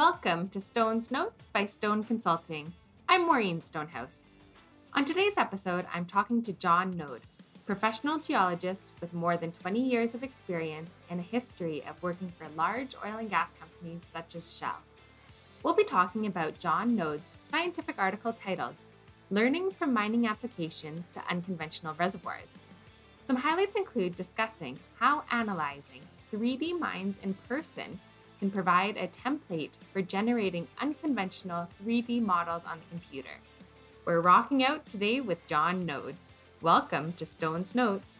Welcome to Stone's Notes by Stone Consulting. I'm Maureen Stonehouse. On today's episode, I'm talking to John Node, professional geologist with more than 20 years of experience and a history of working for large oil and gas companies such as Shell. We'll be talking about John Node's scientific article titled Learning from Mining Applications to Unconventional Reservoirs. Some highlights include discussing how analyzing 3D mines in person can provide a template for generating unconventional 3D models on the computer. We're rocking out today with John Node. Welcome to Stone's Notes.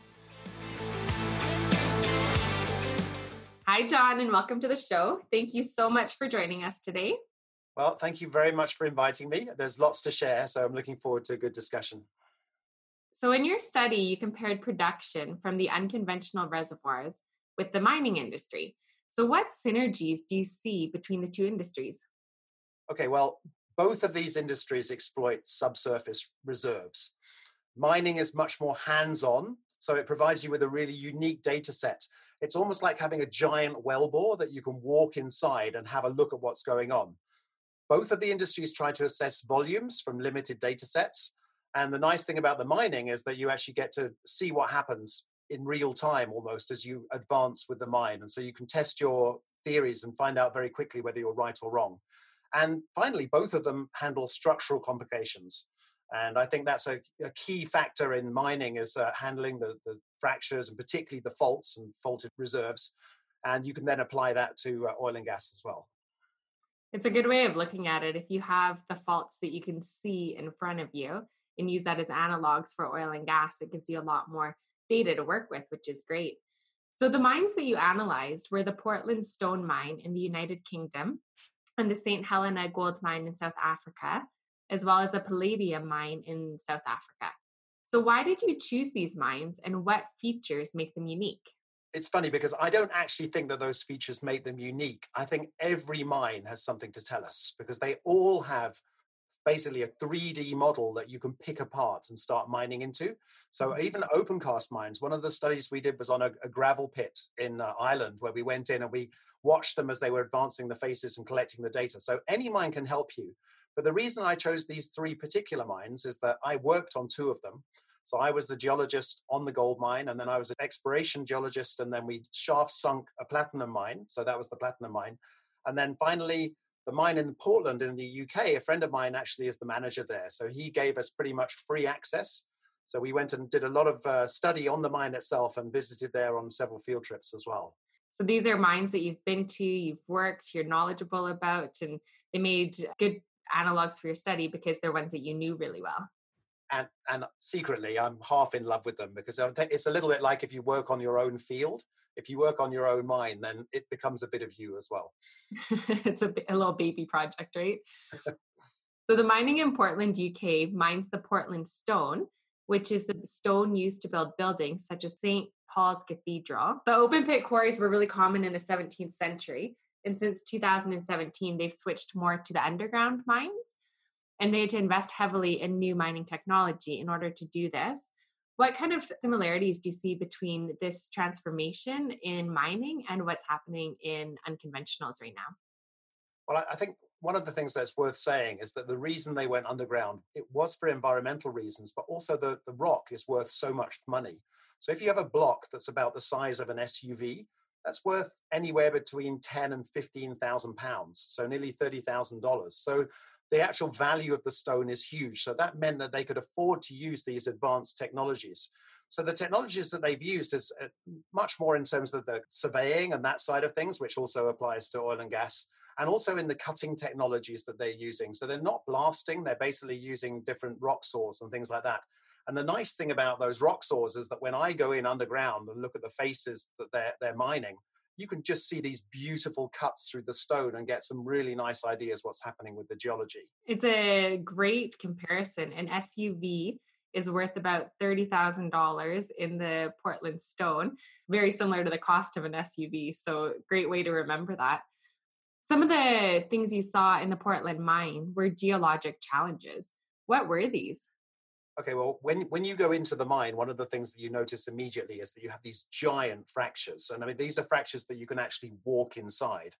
Hi, John, and welcome to the show. Thank you so much for joining us today. Well, thank you very much for inviting me. There's lots to share, so I'm looking forward to a good discussion. So, in your study, you compared production from the unconventional reservoirs with the mining industry. So, what synergies do you see between the two industries? Okay, well, both of these industries exploit subsurface reserves. Mining is much more hands on, so it provides you with a really unique data set. It's almost like having a giant well bore that you can walk inside and have a look at what's going on. Both of the industries try to assess volumes from limited data sets. And the nice thing about the mining is that you actually get to see what happens in real time almost as you advance with the mine. And so you can test your theories and find out very quickly whether you're right or wrong. And finally, both of them handle structural complications. And I think that's a, a key factor in mining is uh, handling the, the, fractures and particularly the faults and faulted reserves. And you can then apply that to uh, oil and gas as well. It's a good way of looking at it. If you have the faults that you can see in front of you and use that as analogs for oil and gas, it gives you a lot more data to work with, which is great. So, the mines that you analyzed were the Portland Stone Mine in the United Kingdom and the St. Helena Gold Mine in South Africa, as well as the Palladium Mine in South Africa. So, why did you choose these mines and what features make them unique? it's funny because I don't actually think that those features make them unique. I think every mine has something to tell us because they all have basically a 3D model that you can pick apart and start mining into. So mm-hmm. even open cast mines, one of the studies we did was on a, a gravel pit in uh, Ireland where we went in and we watched them as they were advancing the faces and collecting the data. So any mine can help you. But the reason I chose these three particular mines is that I worked on two of them. So I was the geologist on the gold mine, and then I was an exploration geologist, and then we shaft sunk a platinum mine. So that was the platinum mine. And then finally, the mine in Portland in the UK, a friend of mine actually is the manager there. So he gave us pretty much free access. So we went and did a lot of uh, study on the mine itself and visited there on several field trips as well. So these are mines that you've been to, you've worked, you're knowledgeable about, and they made good analogs for your study because they're ones that you knew really well and and secretly i'm half in love with them because it's a little bit like if you work on your own field if you work on your own mine then it becomes a bit of you as well. It's a, a little baby project right? So the mining in portland uk mines the portland stone which is the stone used to build buildings such as st paul's cathedral. The open pit quarries were really common in the 17th century and since 2017 they've switched more to the underground mines and they had to invest heavily in new mining technology in order to do this. What kind of similarities do you see between this transformation in mining and what's happening in unconventionals right now? Well, I think one of the things that's worth saying is that the reason they went underground it was for environmental reasons, but also the, the rock is worth so much money. So if you have a block that's about the size of an SUV, that's worth anywhere between ten and fifteen thousand pounds, so nearly thirty thousand dollars. So the actual value of the stone is huge. So that meant that they could afford to use these advanced technologies. So the technologies that they've used is uh, much more in terms of the surveying and that side of things, which also applies to oil and gas, and also in the cutting technologies that they're using. So they're not blasting; they're basically using different rock saws and things like that. And the nice thing about those rock saws is that when I go in underground and look at the faces that they're they're mining, you can just see these beautiful cuts through the stone and get some really nice ideas what's happening with the geology. It's a great comparison. An SUV is worth about $30,000 in the Portland stone, very similar to the cost of an SUV. So, great way to remember that. Some of the things you saw in the Portland mine were geologic challenges. What were these? Okay, well, when when you go into the mine, one of the things that you notice immediately is that you have these giant fractures, and I mean these are fractures that you can actually walk inside.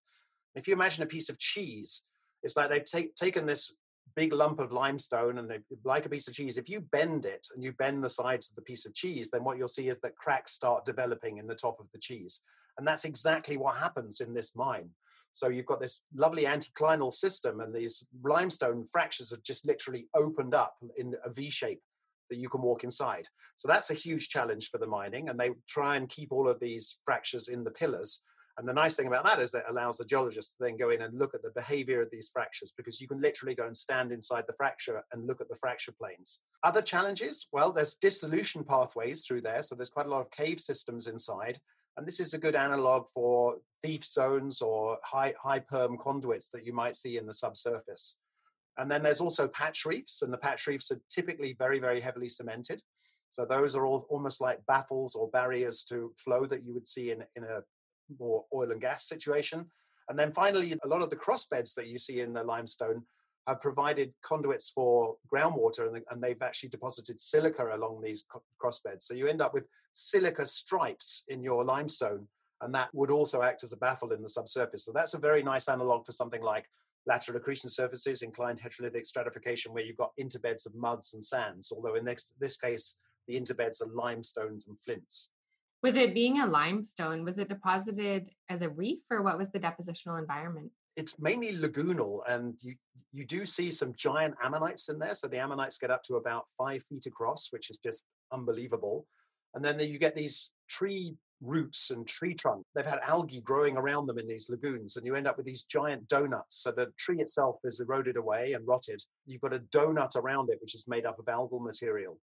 If you imagine a piece of cheese, it's like they've take, taken this big lump of limestone and they, like a piece of cheese, if you bend it and you bend the sides of the piece of cheese, then what you'll see is that cracks start developing in the top of the cheese. And that's exactly what happens in this mine. So you've got this lovely anticlinal system, and these limestone fractures have just literally opened up in a V shape that you can walk inside. So that's a huge challenge for the mining, and they try and keep all of these fractures in the pillars. And the nice thing about that is that it allows the geologist to then go in and look at the behavior of these fractures because you can literally go and stand inside the fracture and look at the fracture planes. Other challenges? Well, there's dissolution pathways through there. So there's quite a lot of cave systems inside. And this is a good analog for thief zones or high, high perm conduits that you might see in the subsurface. And then there's also patch reefs, and the patch reefs are typically very, very heavily cemented. So those are all almost like baffles or barriers to flow that you would see in, in a more oil and gas situation. And then finally, a lot of the crossbeds that you see in the limestone have provided conduits for groundwater and, and they've actually deposited silica along these crossbeds. So you end up with silica stripes in your limestone, and that would also act as a baffle in the subsurface. So that's a very nice analog for something like lateral accretion surfaces, inclined heterolithic stratification, where you've got interbeds of muds and sands, although in this, this case, the interbeds are limestones and flints. With it being a limestone, was it deposited as a reef or what was the depositional environment? it's mainly lagoonal and you you do see some giant ammonites in there so the ammonites get up to about five feet across which is just unbelievable and then you get these tree roots and tree trunk they've had algae growing around them in these lagoons and you end up with these giant donuts so the tree itself is eroded away and rotted you've got a donut around it which is made up of algal material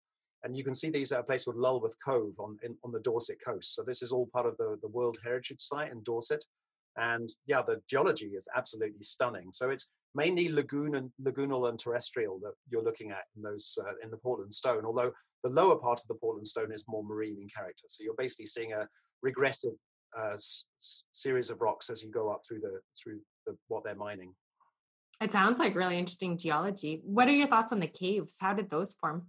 and you can see these at a place called Lulworth Cove on, in, on the Dorset coast. So this is all part of the, the World Heritage Site in Dorset. And yeah, the geology is absolutely stunning. So it's mainly lagoon and lagoonal and terrestrial that you're looking at in those uh, in the Portland stone. Although the lower part of the Portland stone is more marine in character. So you're basically seeing a regressive uh, s- series of rocks as you go up through the through the, what they're mining. It sounds like really interesting geology. What are your thoughts on the caves? How did those form?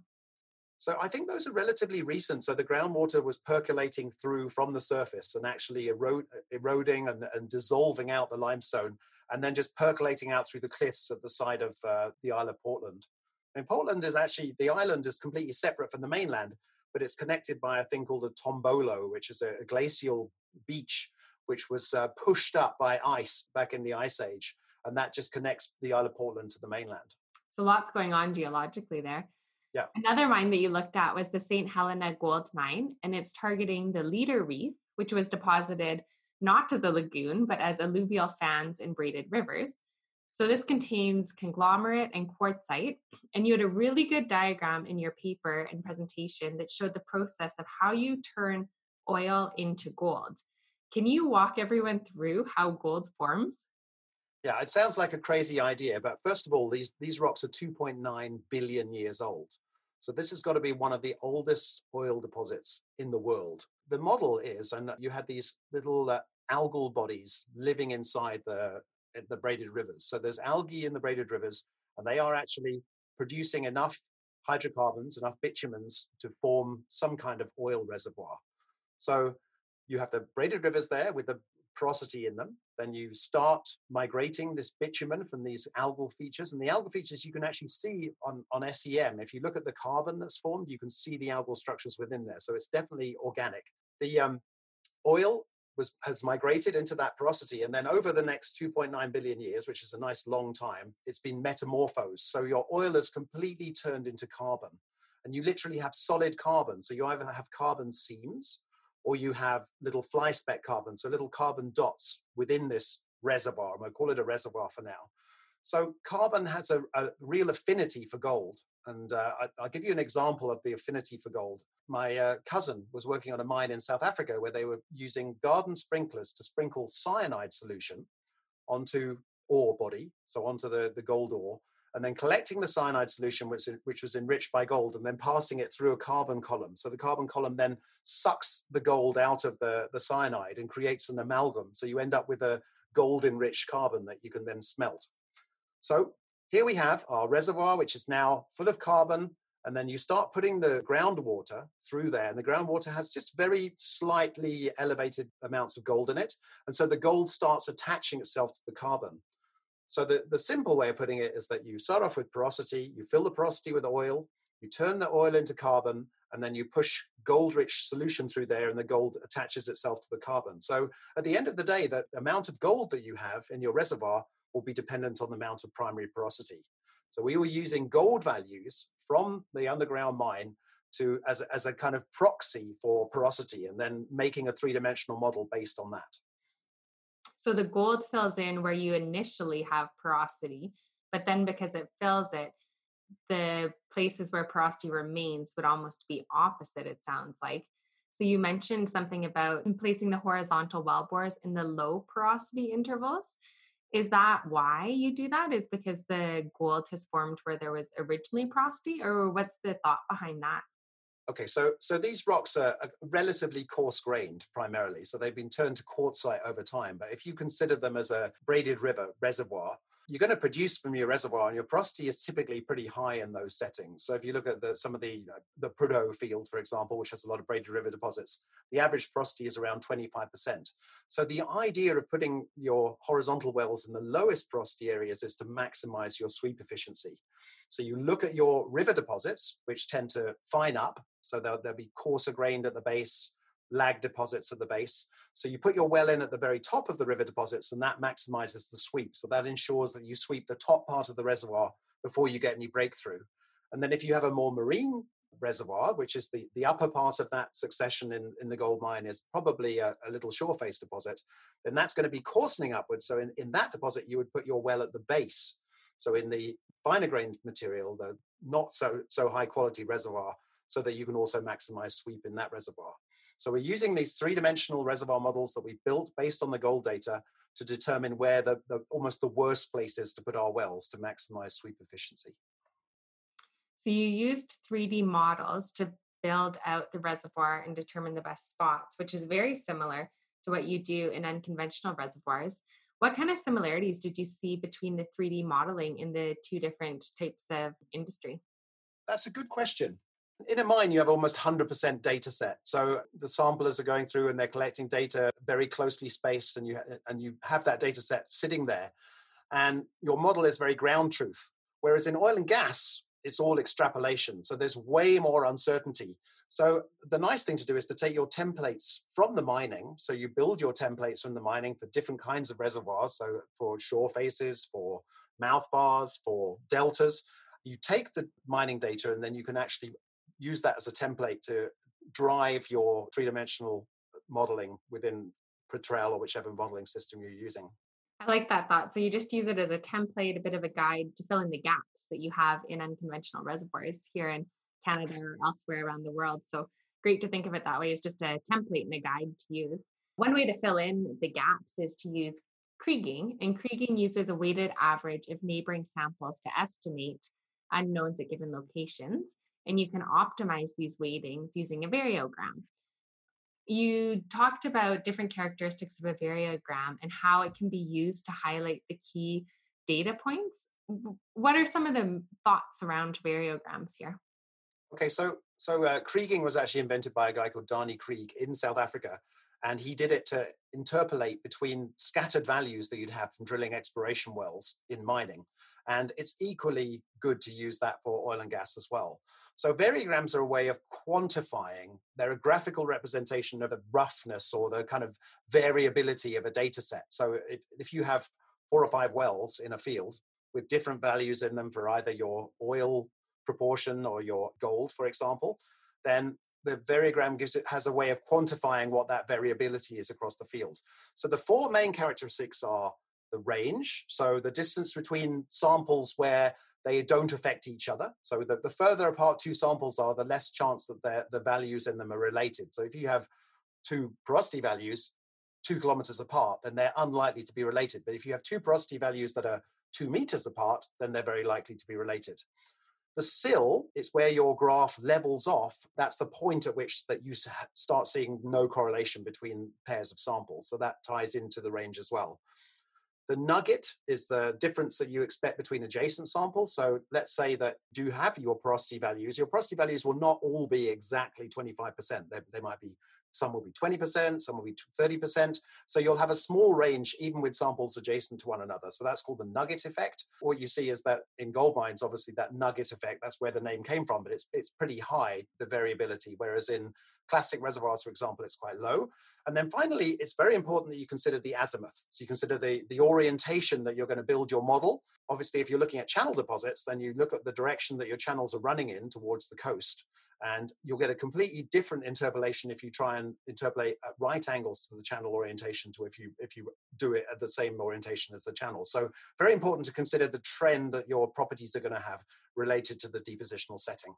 So I think those are relatively recent. So the groundwater was percolating through from the surface and actually erode, eroding and, and, dissolving out the limestone, and then just percolating out through the cliffs at the side of uh, the Isle of Portland. And Portland is actually the island is completely separate from the mainland, but it's connected by a thing called a tombolo, which is a, a glacial beach which was uh, pushed up by ice back in the ice age, and that just connects the Isle of Portland to the mainland. So lots going on geologically there. Yeah. Another mine that you looked at was the St. Helena Gold Mine, and it's targeting the Leader Reef, which was deposited not as a lagoon, but as alluvial fans in braided rivers. So this contains conglomerate and quartzite, and you had a really good diagram in your paper and presentation that showed the process of how you turn oil into gold. Can you walk everyone through how gold forms? Yeah, it sounds like a crazy idea, but first of all, these, these rocks are 2.9 billion years old. So this has got to be one of the oldest oil deposits in the world. The model is, and you had these little uh, algal bodies living inside the, the braided rivers. So there's algae in the braided rivers, and they are actually producing enough hydrocarbons, enough bitumens to form some kind of oil reservoir. So you have the braided rivers there with the porosity in them. Then you start migrating this bitumen from these algal features. And the algal features you can actually see on, on SEM. If you look at the carbon that's formed, you can see the algal structures within there. So it's definitely organic. The um, oil was, has migrated into that porosity. And then over the next 2.9 billion years, which is a nice long time, it's been metamorphosed. So your oil has completely turned into carbon. And you literally have solid carbon. So you either have carbon seams or you have little fly speck carbon, so little carbon dots within this reservoir. Going to call it a reservoir for now. So carbon has a, a real affinity for gold. And uh, I, will give you an example of the affinity for gold. My uh, cousin was working on a mine in South Africa where they were using garden sprinklers to sprinkle cyanide solution onto ore body, so onto the, the gold ore, and then collecting the cyanide solution, which, which was enriched by gold, and then passing it through a carbon column. So the carbon column then sucks the gold out of the, the cyanide and creates an amalgam. So you end up with a gold enriched carbon that you can then smelt. So here we have our reservoir, which is now full of carbon And then you start putting the groundwater through there, and the groundwater has just very slightly elevated amounts of gold in it. And so the gold starts attaching itself to the carbon. So the, the simple way of putting it is that you start off with porosity, you fill the porosity with oil, you turn the oil into carbon, and then you push gold rich solution through there, and the gold attaches itself to the carbon. So at the end of the day, the amount of gold that you have in your reservoir will be dependent on the amount of primary porosity. So we were using gold values from the underground mine to as a, as a kind of proxy for porosity, and then making a three dimensional model based on that. So the gold fills in where you initially have porosity, but then because it fills it, the places where porosity remains would almost be opposite, it sounds like. So you mentioned something about placing the horizontal well bores in the low porosity intervals. Is that why you do that? Is because the gold has formed where there was originally porosity, or what's the thought behind that? Okay, so so these rocks are, relatively coarse grained primarily, so they've been turned to quartzite over time. But if you consider them as a braided river reservoir, you're going to produce from your reservoir, and your porosity is typically pretty high in those settings. So if you look at the, some of the the Prudhoe field, for example, which has a lot of braided river deposits, the average porosity is around 25%. So the idea of putting your horizontal wells in the lowest porosity areas is to maximize your sweep efficiency. So you look at your river deposits, which tend to fine up, so they'll, they'll be coarser grained at the base, lag deposits at the base. So you put your well in at the very top of the river deposits, and that maximizes the sweep. So that ensures that you sweep the top part of the reservoir before you get any breakthrough. And then if you have a more marine reservoir, which is the, the upper part of that succession in, in the gold mine, is probably a, a little shore face deposit, then that's going to be coarsening upwards. So in, in that deposit, you would put your well at the base. So in the finer grained material, the not so so high quality reservoir, so that you can also maximize sweep in that reservoir. So we're using these three-dimensional reservoir models that we built based on the gold data to determine where the, the almost the worst place is to put our wells to maximize sweep efficiency. So you used 3D models to build out the reservoir and determine the best spots, which is very similar to what you do in unconventional reservoirs. What kind of similarities did you see between the 3D modeling in the two different types of industry? That's a good question. In a mine, you have almost 100% data set. So the samplers are going through and they're collecting data very closely spaced, and you, and you have that data set sitting there. And your model is very ground truth. Whereas in oil and gas, it's all extrapolation. So there's way more uncertainty. So the nice thing to do is to take your templates from the mining. So you build your templates from the mining for different kinds of reservoirs. So for shore faces, for mouth bars, for deltas. You take the mining data and then you can actually use that as a template to drive your three dimensional modeling within Petrel or whichever modeling system you're using. I like that thought. So you just use it as a template, a bit of a guide to fill in the gaps that you have in unconventional reservoirs here in Canada or elsewhere around the world. So great to think of it that way as just a template and a guide to use. One way to fill in the gaps is to use kriging, and kriging uses a weighted average of neighboring samples to estimate unknowns at given locations and you can optimize these weightings using a variogram. You talked about different characteristics of a variogram and how it can be used to highlight the key data points. What are some of the thoughts around variograms here? Okay, so so uh, kriging was actually invented by a guy called Danie Krige in South Africa, and he did it to interpolate between scattered values that you'd have from drilling exploration wells in mining. And it's equally good to use that for oil and gas as well. So variograms are a way of quantifying. They're a graphical representation of the roughness or the kind of variability of a data set. So if, if you have four or five wells in a field with different values in them for either your oil proportion or your gold, for example, then the variogram gives it has a way of quantifying what that variability is across the field. So the four main characteristics are the range, so the distance between samples where they don't affect each other. So the, the further apart two samples are, the less chance that the values in them are related. So if you have two porosity values two kilometers apart, then they're unlikely to be related. But if you have two porosity values that are two meters apart, then they're very likely to be related. The sill is where your graph levels off. That's the point at which that you start seeing no correlation between pairs of samples. So that ties into the range as well. The nugget is the difference that you expect between adjacent samples. So let's say that you have your porosity values. Your porosity values will not all be exactly 25%. They, they might be some will be 20%, some will be 30%. So you'll have a small range even with samples adjacent to one another. So that's called the nugget effect. What you see is that in gold mines, obviously that nugget effect, that's where the name came from, but it's, it's pretty high, the variability. Whereas in clastic reservoirs, for example, it's quite low. And then finally, it's very important that you consider the azimuth. So you consider the, the orientation that you're going to build your model. Obviously, if you're looking at channel deposits, then you look at the direction that your channels are running in towards the coast. And you'll get a completely different interpolation if you try and interpolate at right angles to the channel orientation to if you if you do it at the same orientation as the channel. So very important to consider the trend that your properties are going to have related to the depositional setting.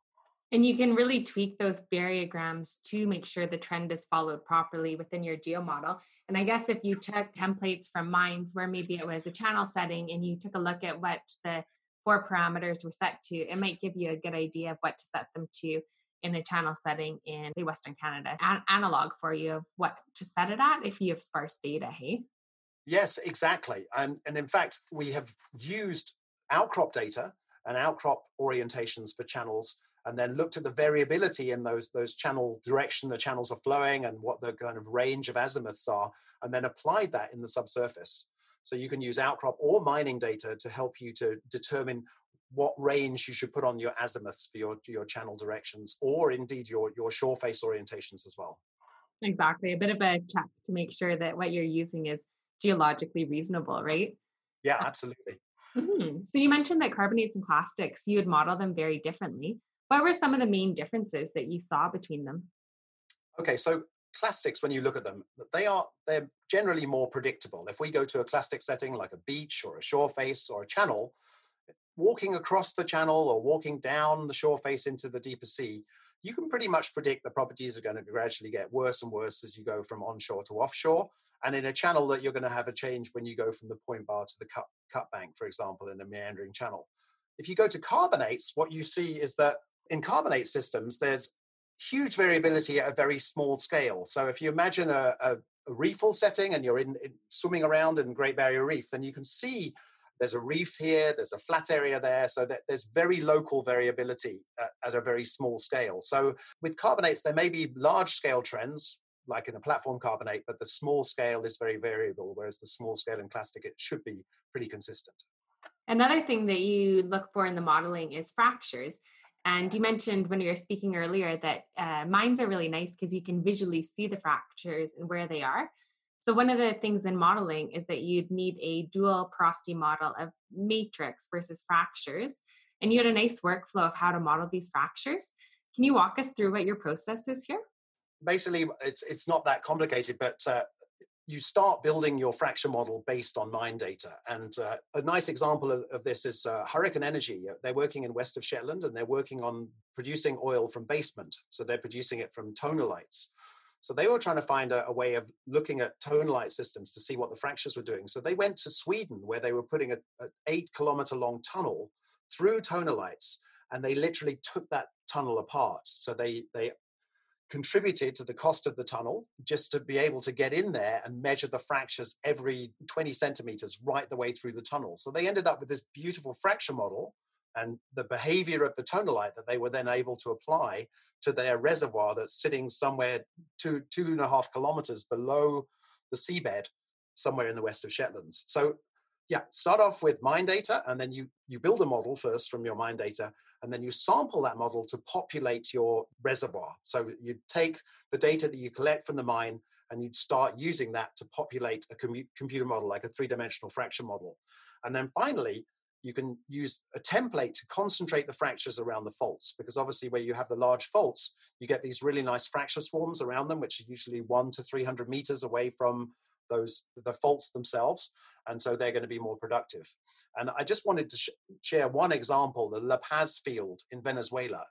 And you can really tweak those variograms to make sure the trend is followed properly within your geo model. And I guess if you took templates from mines where maybe it was a channel setting and you took a look at what the four parameters were set to, it might give you a good idea of what to set them to in a channel setting in say Western Canada. An analog for you of what to set it at if you have sparse data, hey? Yes, exactly. And, and in fact, we have used outcrop data and outcrop orientations for channels and then looked at the variability in those those channel direction the channels are flowing and what the kind of range of azimuths are and then applied that in the subsurface so you can use outcrop or mining data to help you to determine what range you should put on your azimuths for your, your channel directions or indeed your, your shore face orientations as well. Exactly. A bit of a check to make sure that what you're using is geologically reasonable, right? Yeah, absolutely. Mm-hmm. So you mentioned that carbonates and clastics, you would model them very differently. What were some of the main differences that you saw between them? Okay, so clastics, when you look at them, they are they're generally more predictable. If we go to a clastic setting like a beach or a shore face or a channel, eh, walking across the channel or walking down the shore face into the deeper sea, you can pretty much predict the properties are going to gradually get worse and worse as you go from onshore to offshore. And in a channel that you're going to have a change when you go from the point bar to the cut, cut bank, for example, in a meandering channel. If you go to carbonates, what you see is that in carbonate systems, there's huge variability at a very small scale. So if you imagine a, a, a reefal setting and you're in, in, swimming around in Great Barrier Reef, then you can see there's a reef here, there's a flat area there, so that there's very local variability at, at a very small scale. So with carbonates, there may be large scale trends, like in a platform carbonate, but the small scale is very variable, whereas the small scale in clastic it should be pretty consistent. Another thing that you look for in the modeling is fractures. And you mentioned when you were speaking earlier that uh, mines are really nice because you can visually see the fractures and where they are. So one of the things in modeling is that you'd need a dual porosity model of matrix versus fractures. And you had a nice workflow of how to model these fractures. Can you walk us through what your process is here? Basically, it's it's not that complicated, but uh, you start building your fracture model based on mine data. And uh, a nice example of, of this is uh, Hurricane Energy. They're working in west of Shetland and they're working on producing oil from basement. So they're producing it from tonalites. So they were trying to find a, a, way of looking at tonalite systems to see what the fractures were doing. So they went to Sweden, where they were putting an eight kilometer long tunnel through tonalites, and they literally took that tunnel apart. So they they contributed to the cost of the tunnel just to be able to get in there and measure the fractures every 20 centimeters right the way through the tunnel. So they ended up with this beautiful fracture model and the behavior of the tonalite that they were then able to apply to their reservoir that's sitting somewhere two two and a half kilometers below the seabed somewhere in the west of shetlands so yeah start off with mine data and then you you build a model first from your mine data and then you sample that model to populate your reservoir. So you take the data that you collect from the mine and you'd start using that to populate a com- computer model like a three-dimensional fracture model. And then finally you can use a template to concentrate the fractures around the faults because obviously where you have the large faults you get these really nice fracture swarms around them which are usually one to 300 meters away from those the faults themselves and so they're going to be more productive. And i just wanted to sh- share one example the la paz field in venezuela.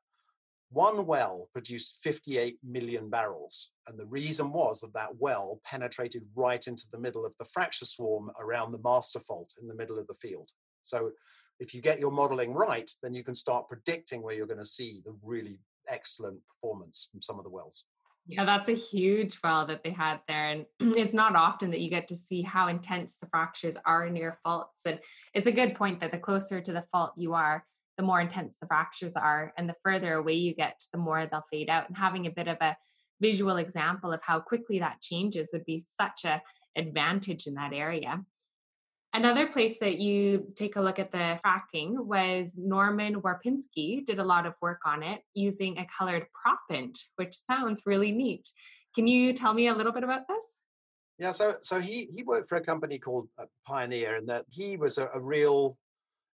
One well produced 58 million barrels and the reason was that that well penetrated right into the middle of the fracture swarm around the master fault in the middle of the field. So if you get your modeling right, then you can start predicting where you're going to see the really excellent performance from some of the wells. Yeah, that's a huge well that they had there. And it's not often that you get to see how intense the fractures are near faults. And it's a good point that the closer to the fault you are, the more intense the fractures are. And the further away you get, the more they'll fade out. And having a bit of a visual example of how quickly that changes would be such a advantage in that area. Another place that you take a look at the fracking was Norman Warpinski did a lot of work on it using a colored proppant, which sounds really neat. Can you tell me a little bit about this? Yeah, so so he he worked for a company called uh, Pioneer, and that he was a, a, real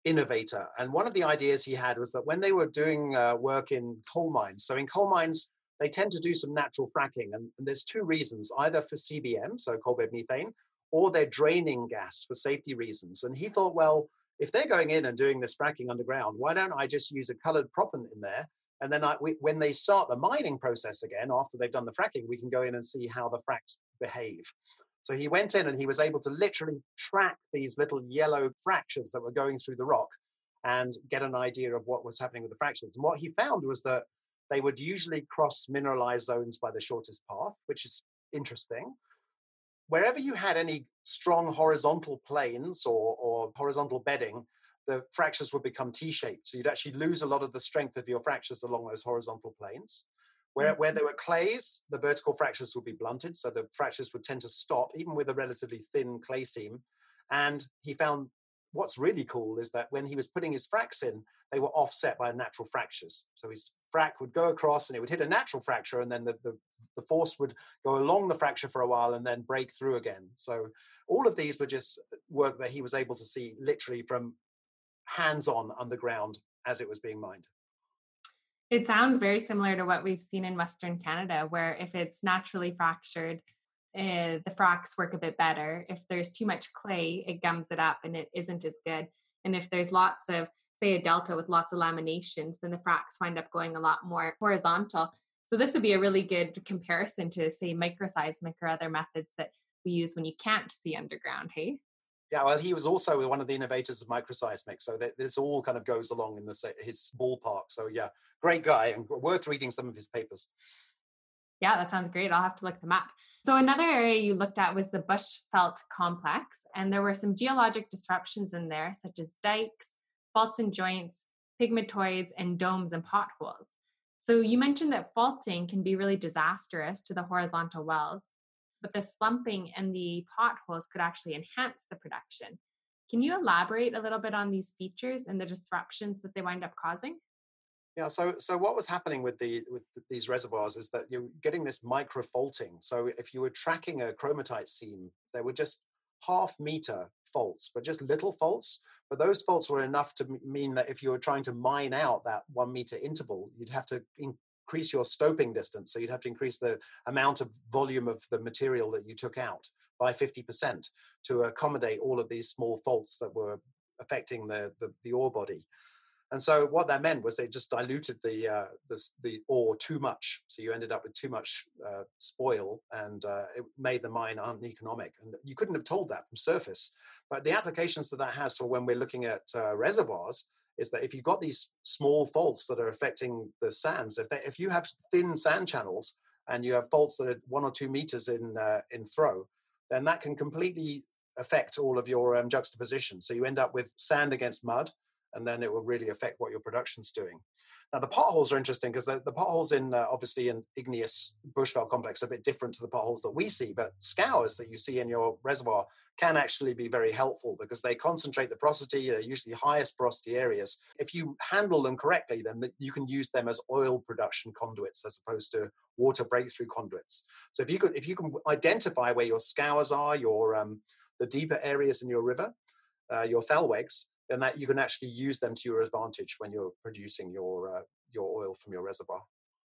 innovator. And one of the ideas he had was that when they were doing uh, work in coal mines, so in coal mines they tend to do some natural fracking, and, and there's two reasons: either for CBM, so coal bed methane, or they're draining gas for safety reasons. And he thought, well, if they're going in and doing this fracking underground, why don't I just use a colored proppant in there? And then I, we, when they start the mining process again, after they've done the fracking, we can go in and see how the fracks behave. So he went in and he was able to literally track these little yellow fractures that were going through the rock and get an idea of what was happening with the fractures. And what he found was that they would usually cross mineralized zones by the shortest path, which is interesting wherever you had any strong horizontal planes or, or horizontal bedding, the fractures would become T-shaped. So you'd actually lose a lot of the strength of your fractures along those horizontal planes. Where, where there were clays, the vertical fractures would be blunted, so the fractures would tend to stop, even with a relatively thin clay seam. And he found what's really cool is that when he was putting his fracs in, they were offset by natural fractures. So his frac would go across and it would hit a natural fracture, and then the, the, the force would go along the fracture for a while and then break through again. So all of these were just work that he was able to see literally from hands on underground as it was being mined. It sounds very similar to what we've seen in Western Canada, where if it's naturally fractured, uh, the fracks work a bit better. If there's too much clay, it gums it up and it isn't as good. And if there's lots of, say, a delta with lots of laminations, then the fracks wind up going a lot more horizontal. So this would be a really good comparison to, say, microseismic or other methods that we use when you can't see underground. Hey. Yeah, well, he was also one of the innovators of microseismic, so this all kind of goes along in the, his ballpark. So yeah, great guy and worth reading some of his papers. Yeah, that sounds great. I'll have to look them up. So another area you looked at was the Bushveld complex, and there were some geologic disruptions in there, such as dikes, faults and joints, pegmatoids, and domes and potholes. So you mentioned that faulting can be really disastrous to the horizontal wells, but the slumping and the potholes could actually enhance the production. Can you elaborate a little bit on these features and the disruptions that they wind up causing? Yeah, so so what was happening with the with these reservoirs is that you're getting this micro faulting. So if you were tracking a chromitite seam, they were just half meter faults, but just little faults. But those faults were enough to mean that if you were trying to mine out that one meter interval, you'd have to increase your stoping distance. So you'd have to increase the amount of volume of the material that you took out by 50% to accommodate all of these small faults that were affecting the, the, the ore body. And so what that meant was they just diluted the uh, the, the ore too much. So you ended up with too much uh, spoil, and uh, it made the mine uneconomic. And you couldn't have told that from surface. But the applications that that has for when we're looking at uh, reservoirs is that if you've got these small faults that are affecting the sands, if they, if you have thin sand channels and you have faults that are one or two meters in uh, in throw, then that can completely affect all of your um, juxtaposition. So you end up with sand against mud and then it will really affect what your production's doing. Now, the potholes are interesting because the, the, potholes in uh, obviously in igneous bushveld complex are a bit different to the potholes that we see, but scours that you see in your reservoir can actually be very helpful because they concentrate the porosity, they're usually highest porosity areas. If you handle them correctly, then you can use them as oil production conduits as opposed to water breakthrough conduits. So if you could, if you can identify where your scours are, your um, the deeper areas in your river, uh, your thalwegs, then that you can actually use them to your advantage when you're producing your uh, your oil from your reservoir.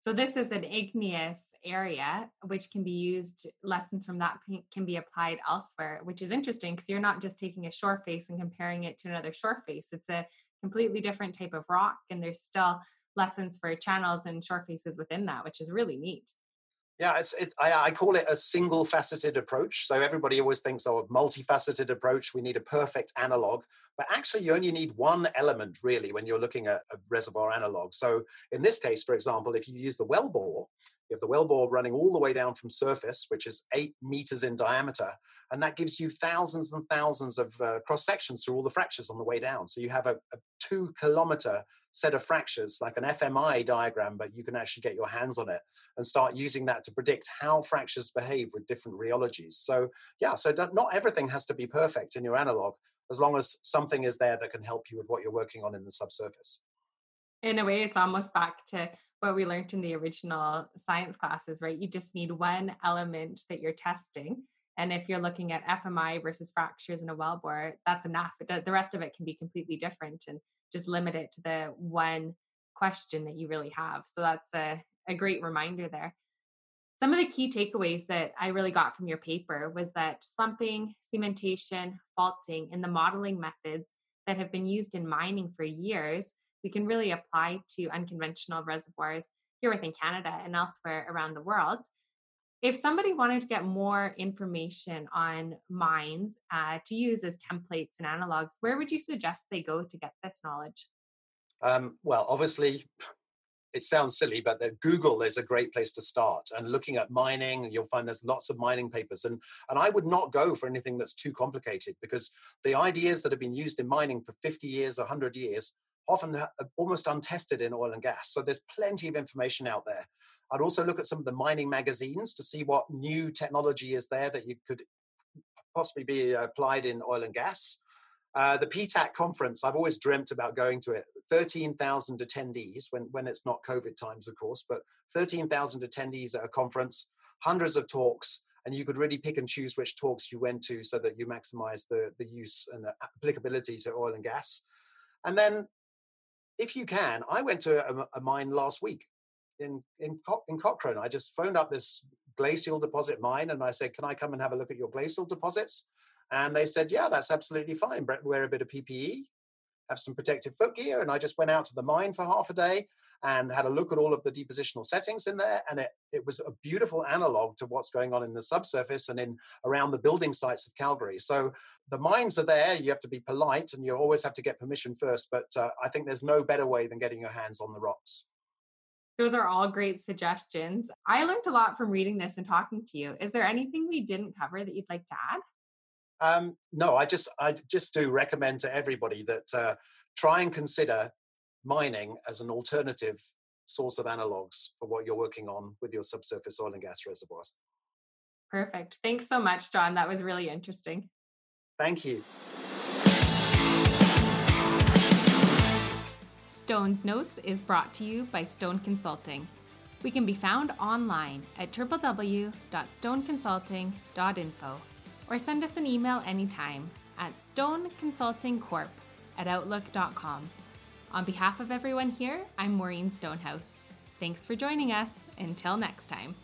So this is an igneous area, which can be used. Lessons from that can be applied elsewhere, which is interesting because you're not just taking a shore face and comparing it to another shore face. It's a completely different type of rock, and there's still lessons for channels and shore faces within that, which is really neat. Yeah, it's it, I, I, call it a single faceted approach. So everybody always thinks, oh, a multifaceted approach, we need a perfect analog. But actually, you only need one element really when you're looking at a reservoir analog. So in this case, for example, if you use the well bore, You have the wellbore running all the way down from surface, which is eight meters in diameter, and that gives you thousands and thousands of uh, cross sections through all the fractures on the way down. So you have a, a two kilometer set of fractures, like an FMI diagram, but you can actually get your hands on it and start using that to predict how fractures behave with different rheologies. So, yeah, so not everything has to be perfect in your analog, as long as something is there that can help you with what you're working on in the subsurface. In a way, it's almost back to what we learned in the original science classes, right? You just need one element that you're testing. And if you're looking at FMI versus fractures in a wellbore, that's enough. The rest of it can be completely different. And just limit it to the one question that you really have. So that's a, a great reminder there. Some of the key takeaways that I really got from your paper was that slumping, cementation, faulting, and the modeling methods that have been used in mining for years, we can really apply to unconventional reservoirs here within Canada and elsewhere around the world. If somebody wanted to get more information on mines uh, to use as templates and analogs, where would you suggest they go to get this knowledge? Um, well, obviously, it sounds silly, but Google is a great place to start. And looking at mining, you'll find there's lots of mining papers. And, and I would not go for anything that's too complicated because the ideas that have been used in mining for 50 years, 100 years, often almost untested in oil and gas. So there's plenty of information out there. I'd also look at some of the mining magazines to see what new technology is there that you could possibly be applied in oil and gas. Uh, the PDAC conference, I've always dreamt about going to it. 13,000 attendees when, when it's not COVID times, of course, but 13,000 attendees at a conference, hundreds of talks, and you could really pick and choose which talks you went to so that you maximize the, the use and the applicability to oil and gas. And then, if you can, I went to a, a mine last week in in in Cochrane. I just phoned up this glacial deposit mine and I said, "Can I come and have a look at your glacial deposits?" And they said, "Yeah, that's absolutely fine. Wear a bit of PPE, have some protective footgear." And I just went out to the mine for half a day and had a look at all of the depositional settings in there and it, it was a beautiful analog to what's going on in the subsurface and in around the building sites of calgary so the mines are there you have to be polite and you always have to get permission first but uh, i think there's no better way than getting your hands on the rocks those are all great suggestions. I learned a lot from reading this and talking to you. Is there anything we didn't cover that you'd like to add? Um, no, I just I just do recommend to everybody that uh, try and consider mining as an alternative source of analogs for what you're working on with your subsurface oil and gas reservoirs. Perfect. Thanks so much, John. That was really interesting. Thank you. Stone's Notes is brought to you by Stone Consulting. We can be found online at www.stoneconsulting.info or send us an email anytime at stoneconsultingcorp at outlook.com. On behalf of everyone here, I'm Maureen Stonehouse. Thanks for joining us. Until next time.